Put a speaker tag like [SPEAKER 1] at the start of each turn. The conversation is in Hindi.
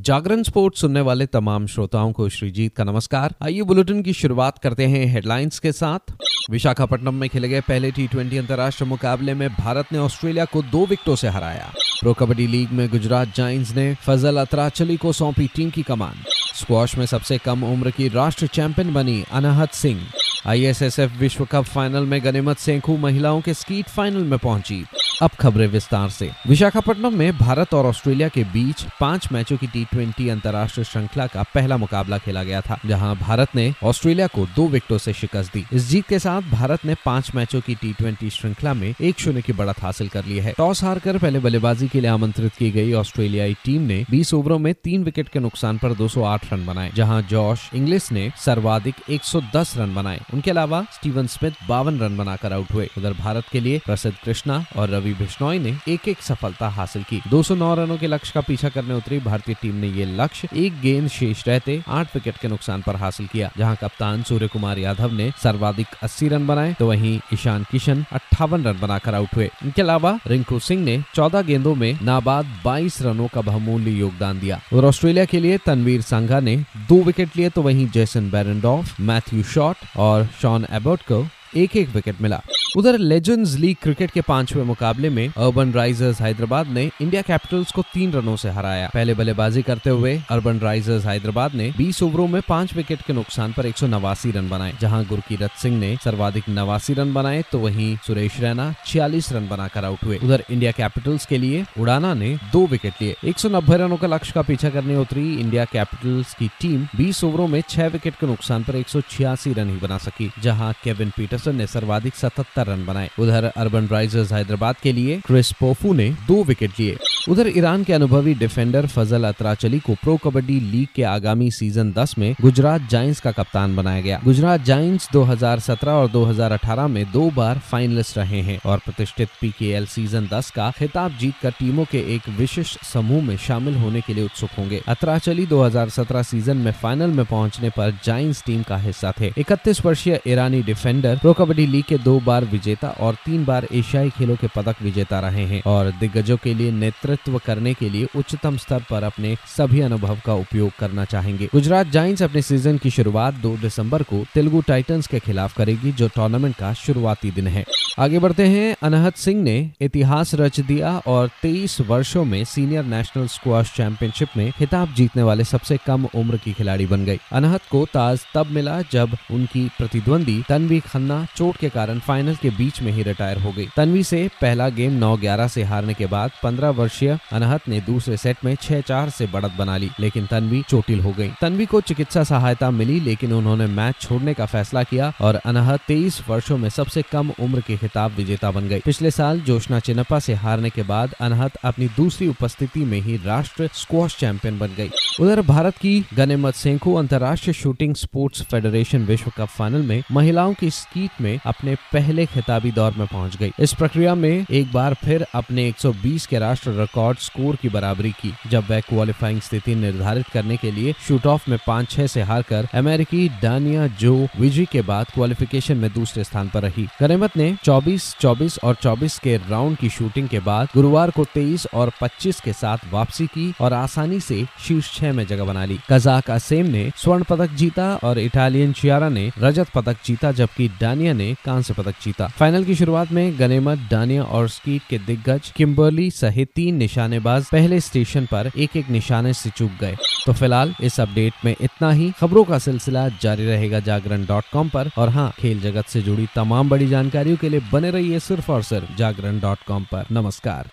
[SPEAKER 1] जागरण स्पोर्ट्स सुनने वाले तमाम श्रोताओं को श्रीजीत का नमस्कार। आइए बुलेटिन की शुरुआत करते हैं हेडलाइंस के साथ। विशाखापट्टनम में खेले गए पहले टी ट्वेंटी अंतर्राष्ट्रीय मुकाबले में भारत ने ऑस्ट्रेलिया को दो विकेटों से हराया। प्रो कबड्डी लीग में गुजरात जाइंस ने फजल अतराचली को सौंपी टीम की कमान। स्क्वाश में सबसे कम उम्र की राष्ट्र चैंपियन बनी अनाहत सिंह। आईएसएसएफ विश्व कप फाइनल में गनीमत सेंखू महिलाओं के स्कीट फाइनल में पहुँची। अब खबरें विस्तार से। विशाखापट्टनम में भारत और ऑस्ट्रेलिया के बीच पाँच मैचों की टी ट्वेंटी अंतर्राष्ट्रीय श्रृंखला का पहला मुकाबला खेला गया था, जहाँ भारत ने ऑस्ट्रेलिया को दो विकेटों से शिकस्त दी। इस जीत के साथ भारत ने पाँच मैचों की टी ट्वेंटी श्रृंखला में एक शून्य की बढ़त हासिल कर ली है। टॉस हारकर पहले बल्लेबाजी के लिए आमंत्रित की गई ऑस्ट्रेलियाई टीम ने बीस ओवरों में तीन विकेट के नुकसान पर दो सौ आठ रन बनाए, जहाँ जॉश इंग्लिश ने सर्वाधिक एक सौ दस रन बनाए। उनके अलावा स्टीवन स्मिथ बावन रन बनाकर आउट हुए। उधर भारत के लिए प्रसिद्ध कृष्णा और रवि बिश्नोई ने एक एक सफलता हासिल की। 209 रनों के लक्ष्य का पीछा करने उतरी भारतीय टीम ने ये लक्ष्य एक गेंद शेष रहते आठ विकेट के नुकसान पर हासिल किया, जहाँ कप्तान सूर्य कुमार यादव ने सर्वाधिक 80 रन बनाए तो वहीं ईशान किशन अट्ठावन रन बनाकर आउट हुए। इनके अलावा रिंकू सिंह ने चौदह गेंदों में नाबाद बाईस रनों का बहुमूल्य योगदान दिया। और ऑस्ट्रेलिया के लिए तनवीर संघा ने दो विकेट लिए तो वहीं जेसन बैरनडॉफ मैथ्यू शॉट और शॉन एबर्ट को एक एक विकेट मिला। उधर लेजेंड्स लीग क्रिकेट के पाँचवें मुकाबले में अर्बन राइजर्स हैदराबाद ने इंडिया कैपिटल्स को तीन रनों से हराया। पहले बल्लेबाजी करते हुए अर्बन राइजर्स हैदराबाद ने 20 ओवरों में पाँच विकेट के नुकसान पर एक सौ नवासी रन बनाए। जहाँ गुरकीरत सिंह ने सर्वाधिक नवासी रन बनाए तो वहीं सुरेश रैना छियालीस रन बनाकर आउट हुए। उधर इंडिया कैपिटल्स के लिए उड़ाना ने दो विकेट लिए। एक सौ नब्बे रनों का लक्ष्य का पीछा करने उतरी इंडिया कैपिटल्स की टीम बीस ओवरों में छह विकेट के नुकसान पर एक सौ छियासी रन ही बना सकी, जहाँ केविन पीटरसन ने सर्वाधिक सतहत्तर रन बनाए। उधर अर्बन राइजर्स हैदराबाद के लिए क्रिस पोफू ने दो विकेट लिए। उधर ईरान के अनुभवी डिफेंडर फजल अतराचली को प्रो कबड्डी लीग के आगामी सीज़न 10 में गुजरात जाइंट्स का कप्तान बनाया गया। गुजरात जाइंट्स 2017 और 2018 में दो बार फाइनलिस्ट रहे हैं और प्रतिष्ठित पीकेएल सीज़न 10 का खिताब जीतकर टीमों के एक विशिष्ट समूह में शामिल होने के लिए उत्सुक होंगे। अतराचली 2017 सीज़न में फाइनल में पहुँचने पर जाइंट्स टीम का हिस्सा थे। इकतीस वर्षीय ईरानी डिफेंडर प्रो कबड्डी लीग के दो बार विजेता और तीन बार एशियाई खेलों के पदक विजेता रहे हैं और दिग्गजों के लिए नेतृत्व करने के लिए उच्चतम स्तर पर अपने सभी अनुभव का उपयोग करना चाहेंगे। गुजरात जाइंट्स अपने सीज़न की शुरुआत 2 दिसंबर को तेलुगु टाइटंस के खिलाफ करेगी, जो टूर्नामेंट का शुरुआती दिन है। आगे बढ़ते हैं। अनहत सिंह ने इतिहास रच दिया और 23 वर्षों में सीनियर नेशनल स्क्वाश चैंपियनशिप में खिताब जीतने वाले सबसे कम उम्र की खिलाड़ी बन गई। अनहत को ताज तब मिला जब उनकी प्रतिद्वंदी तनवी खन्ना चोट के कारण फाइनल के बीच में ही रिटायर हो गई। तनवी से पहला गेम नौ ग्यारह से हारने के बाद पंद्रह वर्षीय अनहत ने दूसरे सेट में छह चार से बढ़त बना ली, लेकिन तनवी चोटिल हो गई। तनवी को चिकित्सा सहायता मिली, लेकिन उन्होंने मैच छोड़ने का फैसला किया और अनहत तेईस वर्षो में सबसे कम उम्र के खिताब विजेता बन गई पिछले साल जोशना चिनप्पा से हारने के बाद अनहत अपनी दूसरी उपस्थिति में ही राष्ट्र स्क्वाश चैंपियन बन गई। उधर भारत की गनेमत सेंखू अंतर्राष्ट्रीय शूटिंग स्पोर्ट्स फेडरेशन विश्व कप फाइनल में महिलाओं की स्कीट में अपने पहले खिताबी दौर में पहुँच गई। इस प्रक्रिया में एक बार फिर अपने 120 के राष्ट्र रिकॉर्ड स्कोर की बराबरी की जब वह क्वालिफाइंग स्थिति निर्धारित करने के लिए शूट ऑफ़ में पाँच छह से हारकर अमेरिकी डानिया जो विजी के बाद क्वालिफिकेशन में दूसरे स्थान पर रही। गनेमत ने 24, 24 और 24 के राउंड की शूटिंग के बाद गुरुवार को 23 और 25 के साथ वापसी की और आसानी से शीर्ष छह में जगह बना ली। कजाक असेम ने स्वर्ण पदक जीता और इटालियन चियारा ने रजत पदक जीता जबकि डानिया ने कांस्य पदक जीता। फाइनल की शुरुआत में गनेमत, डानिया और स्कीट के दिग्गज किम्बर्ली सहित तीन निशानेबाज पहले स्टेशन पर एक एक निशाने से चूक गए। तो फ़िलहाल इस अपडेट में इतना ही। खबरों का सिलसिला जारी रहेगा जागरण डॉट कॉम आरोप और हाँ खेल जगत से जुड़ी तमाम बड़ी जानकारियों के लिए बने रहिए सिर्फ़ और सिर्फ़ जागरण डॉट कॉम पर। नमस्कार।